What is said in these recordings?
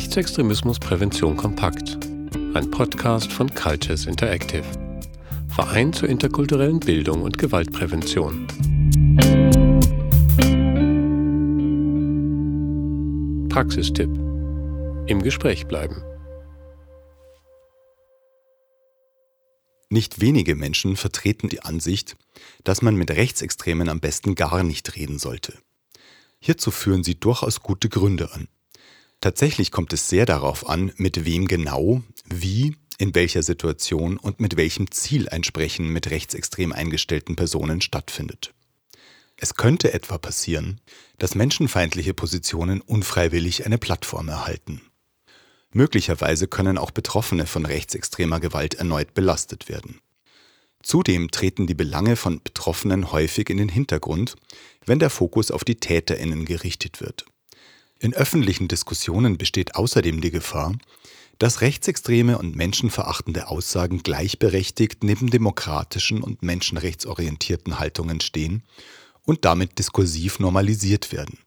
Rechtsextremismus Prävention kompakt. Ein Podcast von Cultures Interactive. Verein zur interkulturellen Bildung und Gewaltprävention. Praxistipp. Im Gespräch bleiben. Nicht wenige Menschen vertreten die Ansicht, dass man mit Rechtsextremen am besten gar nicht reden sollte. Hierzu führen sie durchaus gute Gründe an. Tatsächlich kommt es sehr darauf an, mit wem genau, wie, in welcher Situation und mit welchem Ziel ein Sprechen mit rechtsextrem eingestellten Personen stattfindet. Es könnte etwa passieren, dass menschenfeindliche Positionen unfreiwillig eine Plattform erhalten. Möglicherweise können auch Betroffene von rechtsextremer Gewalt erneut belastet werden. Zudem treten die Belange von Betroffenen häufig in den Hintergrund, wenn der Fokus auf die Täterinnen gerichtet wird. In öffentlichen Diskussionen besteht außerdem die Gefahr, dass rechtsextreme und menschenverachtende Aussagen gleichberechtigt neben demokratischen und menschenrechtsorientierten Haltungen stehen und damit diskursiv normalisiert werden.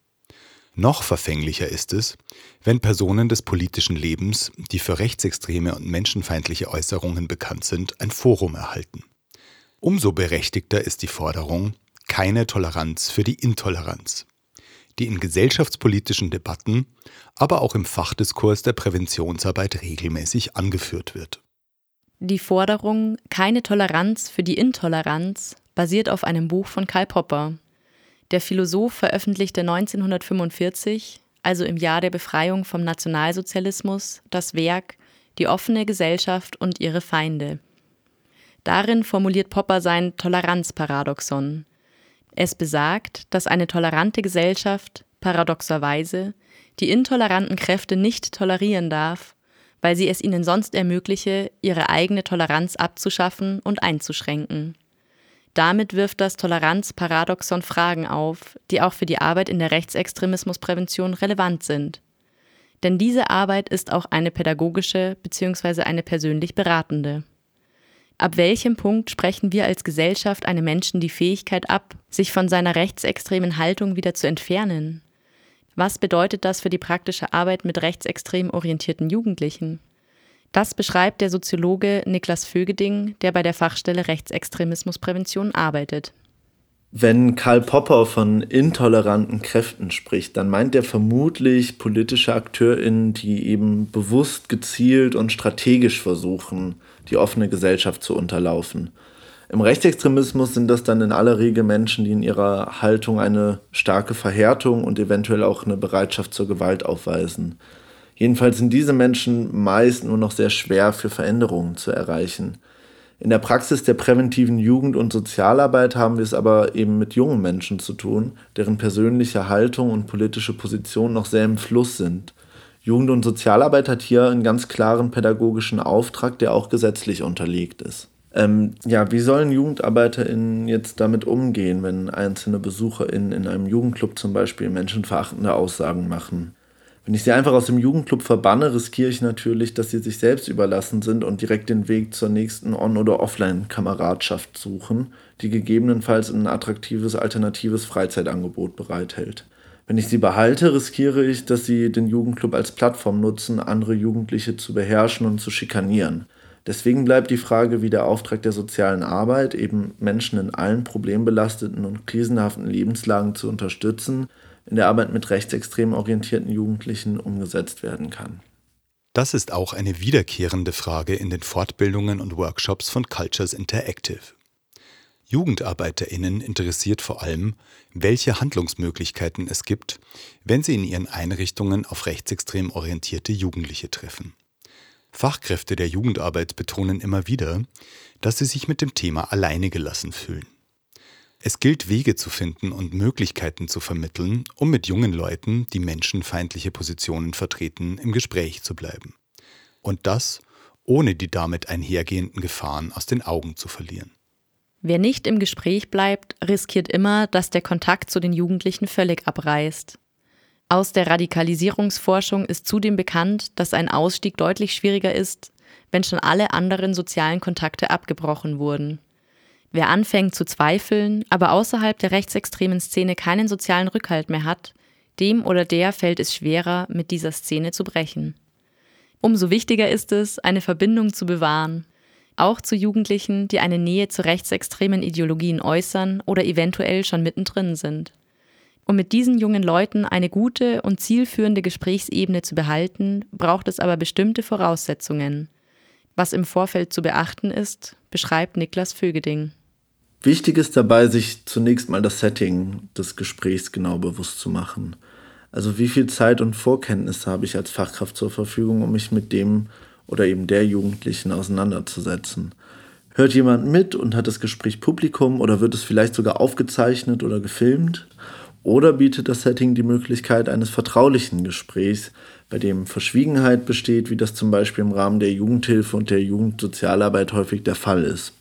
Noch verfänglicher ist es, wenn Personen des politischen Lebens, die für rechtsextreme und menschenfeindliche Äußerungen bekannt sind, ein Forum erhalten. Umso berechtigter ist die Forderung, keine Toleranz für die Intoleranz die in gesellschaftspolitischen Debatten, aber auch im Fachdiskurs der Präventionsarbeit regelmäßig angeführt wird. Die Forderung Keine Toleranz für die Intoleranz basiert auf einem Buch von Karl Popper. Der Philosoph veröffentlichte 1945, also im Jahr der Befreiung vom Nationalsozialismus, das Werk Die offene Gesellschaft und ihre Feinde. Darin formuliert Popper sein Toleranzparadoxon, es besagt, dass eine tolerante Gesellschaft paradoxerweise die intoleranten Kräfte nicht tolerieren darf, weil sie es ihnen sonst ermögliche, ihre eigene Toleranz abzuschaffen und einzuschränken. Damit wirft das Toleranzparadoxon Fragen auf, die auch für die Arbeit in der Rechtsextremismusprävention relevant sind. Denn diese Arbeit ist auch eine pädagogische bzw. eine persönlich beratende. Ab welchem Punkt sprechen wir als Gesellschaft einem Menschen die Fähigkeit ab, sich von seiner rechtsextremen Haltung wieder zu entfernen? Was bedeutet das für die praktische Arbeit mit rechtsextrem orientierten Jugendlichen? Das beschreibt der Soziologe Niklas Vögeding, der bei der Fachstelle Rechtsextremismusprävention arbeitet. Wenn Karl Popper von intoleranten Kräften spricht, dann meint er vermutlich politische AkteurInnen, die eben bewusst, gezielt und strategisch versuchen, die offene Gesellschaft zu unterlaufen. Im Rechtsextremismus sind das dann in aller Regel Menschen, die in ihrer Haltung eine starke Verhärtung und eventuell auch eine Bereitschaft zur Gewalt aufweisen. Jedenfalls sind diese Menschen meist nur noch sehr schwer für Veränderungen zu erreichen. In der Praxis der präventiven Jugend- und Sozialarbeit haben wir es aber eben mit jungen Menschen zu tun, deren persönliche Haltung und politische Position noch sehr im Fluss sind. Jugend- und Sozialarbeit hat hier einen ganz klaren pädagogischen Auftrag, der auch gesetzlich unterlegt ist. Ähm, ja, wie sollen JugendarbeiterInnen jetzt damit umgehen, wenn einzelne BesucherInnen in einem Jugendclub zum Beispiel menschenverachtende Aussagen machen? Wenn ich sie einfach aus dem Jugendclub verbanne, riskiere ich natürlich, dass sie sich selbst überlassen sind und direkt den Weg zur nächsten On- oder Offline-Kameradschaft suchen, die gegebenenfalls ein attraktives alternatives Freizeitangebot bereithält. Wenn ich sie behalte, riskiere ich, dass sie den Jugendclub als Plattform nutzen, andere Jugendliche zu beherrschen und zu schikanieren. Deswegen bleibt die Frage, wie der Auftrag der sozialen Arbeit, eben Menschen in allen problembelasteten und krisenhaften Lebenslagen zu unterstützen, in der Arbeit mit rechtsextrem orientierten Jugendlichen umgesetzt werden kann. Das ist auch eine wiederkehrende Frage in den Fortbildungen und Workshops von Cultures Interactive. JugendarbeiterInnen interessiert vor allem, welche Handlungsmöglichkeiten es gibt, wenn sie in ihren Einrichtungen auf rechtsextrem orientierte Jugendliche treffen. Fachkräfte der Jugendarbeit betonen immer wieder, dass sie sich mit dem Thema alleine gelassen fühlen. Es gilt Wege zu finden und Möglichkeiten zu vermitteln, um mit jungen Leuten, die menschenfeindliche Positionen vertreten, im Gespräch zu bleiben. Und das, ohne die damit einhergehenden Gefahren aus den Augen zu verlieren. Wer nicht im Gespräch bleibt, riskiert immer, dass der Kontakt zu den Jugendlichen völlig abreißt. Aus der Radikalisierungsforschung ist zudem bekannt, dass ein Ausstieg deutlich schwieriger ist, wenn schon alle anderen sozialen Kontakte abgebrochen wurden. Wer anfängt zu zweifeln, aber außerhalb der rechtsextremen Szene keinen sozialen Rückhalt mehr hat, dem oder der fällt es schwerer, mit dieser Szene zu brechen. Umso wichtiger ist es, eine Verbindung zu bewahren, auch zu Jugendlichen, die eine Nähe zu rechtsextremen Ideologien äußern oder eventuell schon mittendrin sind. Um mit diesen jungen Leuten eine gute und zielführende Gesprächsebene zu behalten, braucht es aber bestimmte Voraussetzungen. Was im Vorfeld zu beachten ist, beschreibt Niklas Vögeding. Wichtig ist dabei, sich zunächst mal das Setting des Gesprächs genau bewusst zu machen. Also wie viel Zeit und Vorkenntnisse habe ich als Fachkraft zur Verfügung, um mich mit dem oder eben der Jugendlichen auseinanderzusetzen? Hört jemand mit und hat das Gespräch Publikum oder wird es vielleicht sogar aufgezeichnet oder gefilmt? Oder bietet das Setting die Möglichkeit eines vertraulichen Gesprächs, bei dem Verschwiegenheit besteht, wie das zum Beispiel im Rahmen der Jugendhilfe und der Jugendsozialarbeit häufig der Fall ist?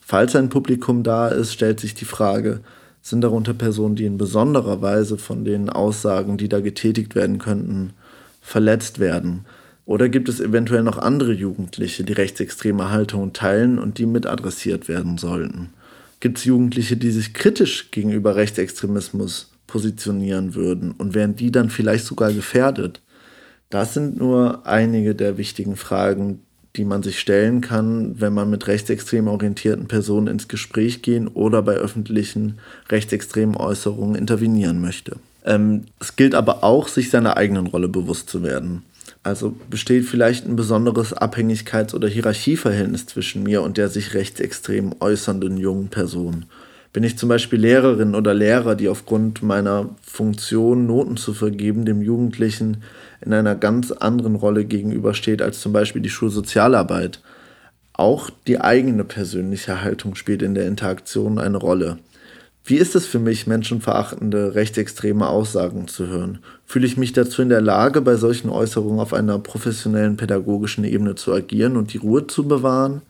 Falls ein Publikum da ist, stellt sich die Frage, sind darunter Personen, die in besonderer Weise von den Aussagen, die da getätigt werden könnten, verletzt werden? Oder gibt es eventuell noch andere Jugendliche, die rechtsextreme Haltungen teilen und die mit adressiert werden sollten? Gibt es Jugendliche, die sich kritisch gegenüber Rechtsextremismus positionieren würden und wären die dann vielleicht sogar gefährdet? Das sind nur einige der wichtigen Fragen, die man sich stellen kann, wenn man mit rechtsextrem orientierten Personen ins Gespräch gehen oder bei öffentlichen rechtsextremen Äußerungen intervenieren möchte. Ähm, es gilt aber auch, sich seiner eigenen Rolle bewusst zu werden. Also besteht vielleicht ein besonderes Abhängigkeits- oder Hierarchieverhältnis zwischen mir und der sich rechtsextrem äußernden jungen Person. Bin ich zum Beispiel Lehrerin oder Lehrer, die aufgrund meiner Funktion, Noten zu vergeben, dem Jugendlichen in einer ganz anderen Rolle gegenübersteht als zum Beispiel die Schulsozialarbeit. Auch die eigene persönliche Haltung spielt in der Interaktion eine Rolle. Wie ist es für mich, menschenverachtende, rechtsextreme Aussagen zu hören? Fühle ich mich dazu in der Lage, bei solchen Äußerungen auf einer professionellen pädagogischen Ebene zu agieren und die Ruhe zu bewahren?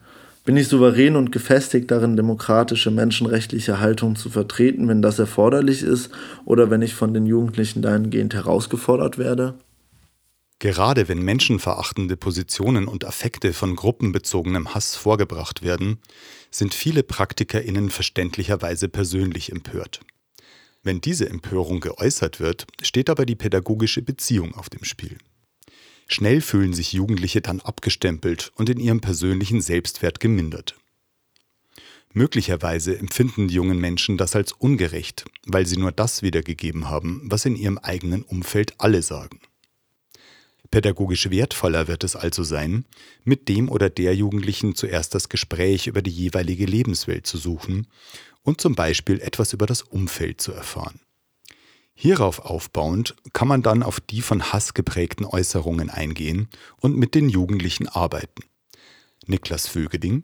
Bin ich souverän und gefestigt darin, demokratische, menschenrechtliche Haltung zu vertreten, wenn das erforderlich ist oder wenn ich von den Jugendlichen dahingehend herausgefordert werde? Gerade wenn menschenverachtende Positionen und Affekte von gruppenbezogenem Hass vorgebracht werden, sind viele PraktikerInnen verständlicherweise persönlich empört. Wenn diese Empörung geäußert wird, steht aber die pädagogische Beziehung auf dem Spiel. Schnell fühlen sich Jugendliche dann abgestempelt und in ihrem persönlichen Selbstwert gemindert. Möglicherweise empfinden die jungen Menschen das als ungerecht, weil sie nur das wiedergegeben haben, was in ihrem eigenen Umfeld alle sagen. Pädagogisch wertvoller wird es also sein, mit dem oder der Jugendlichen zuerst das Gespräch über die jeweilige Lebenswelt zu suchen und zum Beispiel etwas über das Umfeld zu erfahren. Hierauf aufbauend kann man dann auf die von Hass geprägten Äußerungen eingehen und mit den Jugendlichen arbeiten. Niklas Vögeding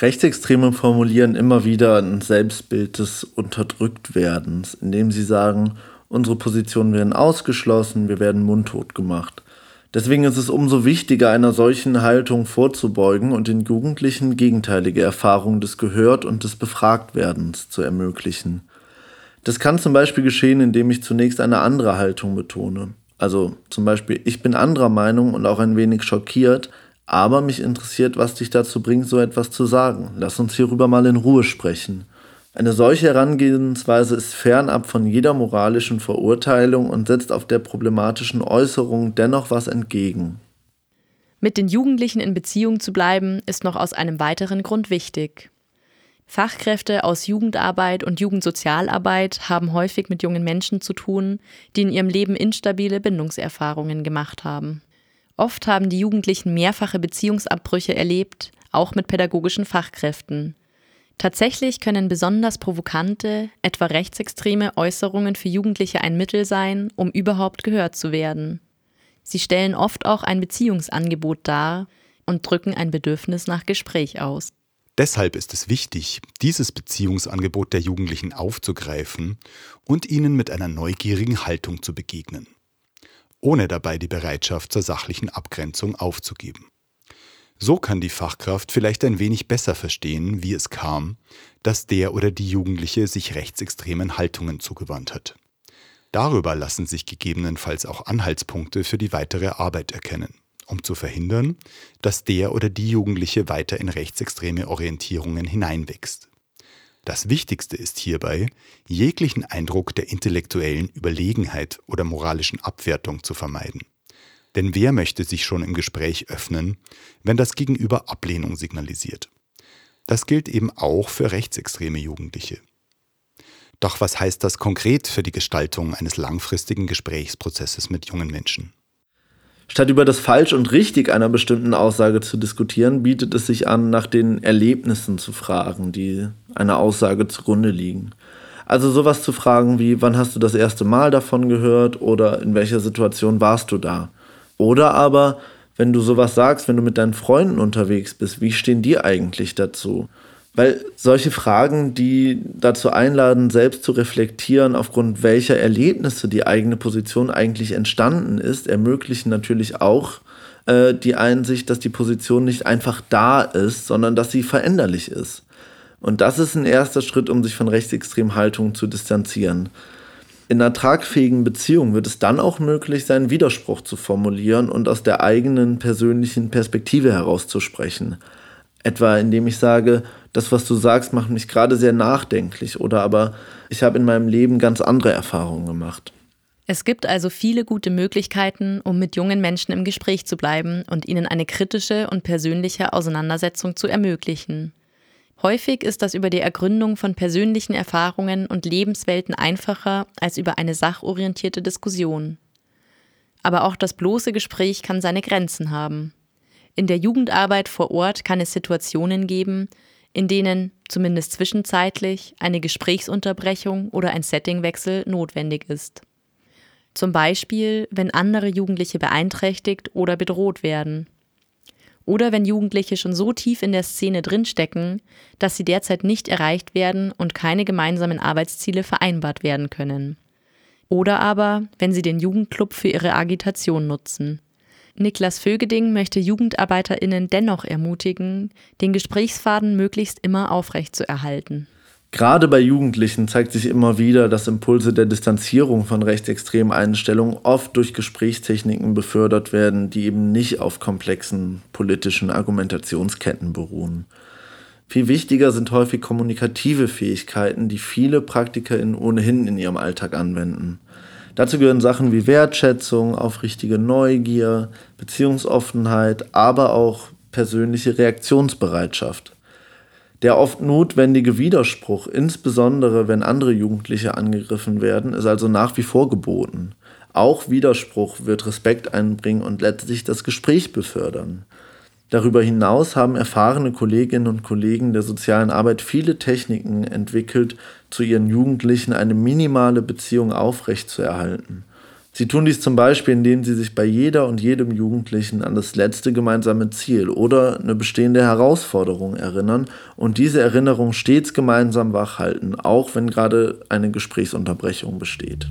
Rechtsextreme formulieren immer wieder ein Selbstbild des Unterdrücktwerdens, indem sie sagen, unsere Positionen werden ausgeschlossen, wir werden mundtot gemacht. Deswegen ist es umso wichtiger, einer solchen Haltung vorzubeugen und den Jugendlichen gegenteilige Erfahrungen des Gehört- und des Befragtwerdens zu ermöglichen. Das kann zum Beispiel geschehen, indem ich zunächst eine andere Haltung betone. Also zum Beispiel, ich bin anderer Meinung und auch ein wenig schockiert, aber mich interessiert, was dich dazu bringt, so etwas zu sagen. Lass uns hierüber mal in Ruhe sprechen. Eine solche Herangehensweise ist fernab von jeder moralischen Verurteilung und setzt auf der problematischen Äußerung dennoch was entgegen. Mit den Jugendlichen in Beziehung zu bleiben, ist noch aus einem weiteren Grund wichtig. Fachkräfte aus Jugendarbeit und Jugendsozialarbeit haben häufig mit jungen Menschen zu tun, die in ihrem Leben instabile Bindungserfahrungen gemacht haben. Oft haben die Jugendlichen mehrfache Beziehungsabbrüche erlebt, auch mit pädagogischen Fachkräften. Tatsächlich können besonders provokante, etwa rechtsextreme Äußerungen für Jugendliche ein Mittel sein, um überhaupt gehört zu werden. Sie stellen oft auch ein Beziehungsangebot dar und drücken ein Bedürfnis nach Gespräch aus. Deshalb ist es wichtig, dieses Beziehungsangebot der Jugendlichen aufzugreifen und ihnen mit einer neugierigen Haltung zu begegnen, ohne dabei die Bereitschaft zur sachlichen Abgrenzung aufzugeben. So kann die Fachkraft vielleicht ein wenig besser verstehen, wie es kam, dass der oder die Jugendliche sich rechtsextremen Haltungen zugewandt hat. Darüber lassen sich gegebenenfalls auch Anhaltspunkte für die weitere Arbeit erkennen, um zu verhindern, dass der oder die Jugendliche weiter in rechtsextreme Orientierungen hineinwächst. Das Wichtigste ist hierbei, jeglichen Eindruck der intellektuellen Überlegenheit oder moralischen Abwertung zu vermeiden. Denn wer möchte sich schon im Gespräch öffnen, wenn das Gegenüber Ablehnung signalisiert? Das gilt eben auch für rechtsextreme Jugendliche. Doch was heißt das konkret für die Gestaltung eines langfristigen Gesprächsprozesses mit jungen Menschen? Statt über das Falsch und Richtig einer bestimmten Aussage zu diskutieren, bietet es sich an, nach den Erlebnissen zu fragen, die einer Aussage zugrunde liegen. Also sowas zu fragen wie, wann hast du das erste Mal davon gehört oder in welcher Situation warst du da? Oder aber, wenn du sowas sagst, wenn du mit deinen Freunden unterwegs bist, wie stehen die eigentlich dazu? Weil solche Fragen, die dazu einladen, selbst zu reflektieren, aufgrund welcher Erlebnisse die eigene Position eigentlich entstanden ist, ermöglichen natürlich auch äh, die Einsicht, dass die Position nicht einfach da ist, sondern dass sie veränderlich ist. Und das ist ein erster Schritt, um sich von rechtsextremen Haltungen zu distanzieren. In einer tragfähigen Beziehung wird es dann auch möglich sein, Widerspruch zu formulieren und aus der eigenen persönlichen Perspektive herauszusprechen. Etwa indem ich sage, das, was du sagst, macht mich gerade sehr nachdenklich oder aber ich habe in meinem Leben ganz andere Erfahrungen gemacht. Es gibt also viele gute Möglichkeiten, um mit jungen Menschen im Gespräch zu bleiben und ihnen eine kritische und persönliche Auseinandersetzung zu ermöglichen. Häufig ist das über die Ergründung von persönlichen Erfahrungen und Lebenswelten einfacher als über eine sachorientierte Diskussion. Aber auch das bloße Gespräch kann seine Grenzen haben. In der Jugendarbeit vor Ort kann es Situationen geben, in denen, zumindest zwischenzeitlich, eine Gesprächsunterbrechung oder ein Settingwechsel notwendig ist. Zum Beispiel, wenn andere Jugendliche beeinträchtigt oder bedroht werden oder wenn Jugendliche schon so tief in der Szene drinstecken, dass sie derzeit nicht erreicht werden und keine gemeinsamen Arbeitsziele vereinbart werden können. Oder aber, wenn sie den Jugendclub für ihre Agitation nutzen. Niklas Vögeding möchte JugendarbeiterInnen dennoch ermutigen, den Gesprächsfaden möglichst immer aufrecht zu erhalten. Gerade bei Jugendlichen zeigt sich immer wieder, dass Impulse der Distanzierung von rechtsextremen Einstellungen oft durch Gesprächstechniken befördert werden, die eben nicht auf komplexen politischen Argumentationsketten beruhen. Viel wichtiger sind häufig kommunikative Fähigkeiten, die viele PraktikerInnen ohnehin in ihrem Alltag anwenden. Dazu gehören Sachen wie Wertschätzung, aufrichtige Neugier, Beziehungsoffenheit, aber auch persönliche Reaktionsbereitschaft. Der oft notwendige Widerspruch, insbesondere wenn andere Jugendliche angegriffen werden, ist also nach wie vor geboten. Auch Widerspruch wird Respekt einbringen und letztlich das Gespräch befördern. Darüber hinaus haben erfahrene Kolleginnen und Kollegen der sozialen Arbeit viele Techniken entwickelt, zu ihren Jugendlichen eine minimale Beziehung aufrechtzuerhalten. Sie tun dies zum Beispiel, indem sie sich bei jeder und jedem Jugendlichen an das letzte gemeinsame Ziel oder eine bestehende Herausforderung erinnern und diese Erinnerung stets gemeinsam wachhalten, auch wenn gerade eine Gesprächsunterbrechung besteht.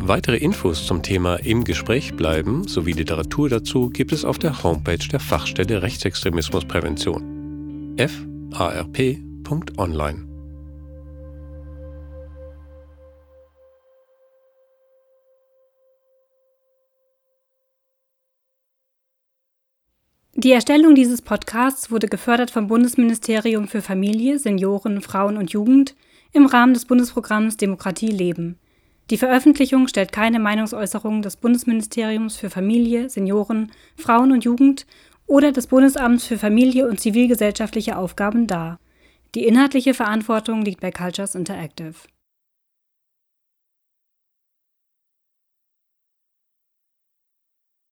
Weitere Infos zum Thema Im Gespräch bleiben sowie Literatur dazu gibt es auf der Homepage der Fachstelle Rechtsextremismusprävention farp.online. Die Erstellung dieses Podcasts wurde gefördert vom Bundesministerium für Familie, Senioren, Frauen und Jugend im Rahmen des Bundesprogramms Demokratie leben. Die Veröffentlichung stellt keine Meinungsäußerung des Bundesministeriums für Familie, Senioren, Frauen und Jugend oder des Bundesamts für Familie und zivilgesellschaftliche Aufgaben dar. Die inhaltliche Verantwortung liegt bei Cultures Interactive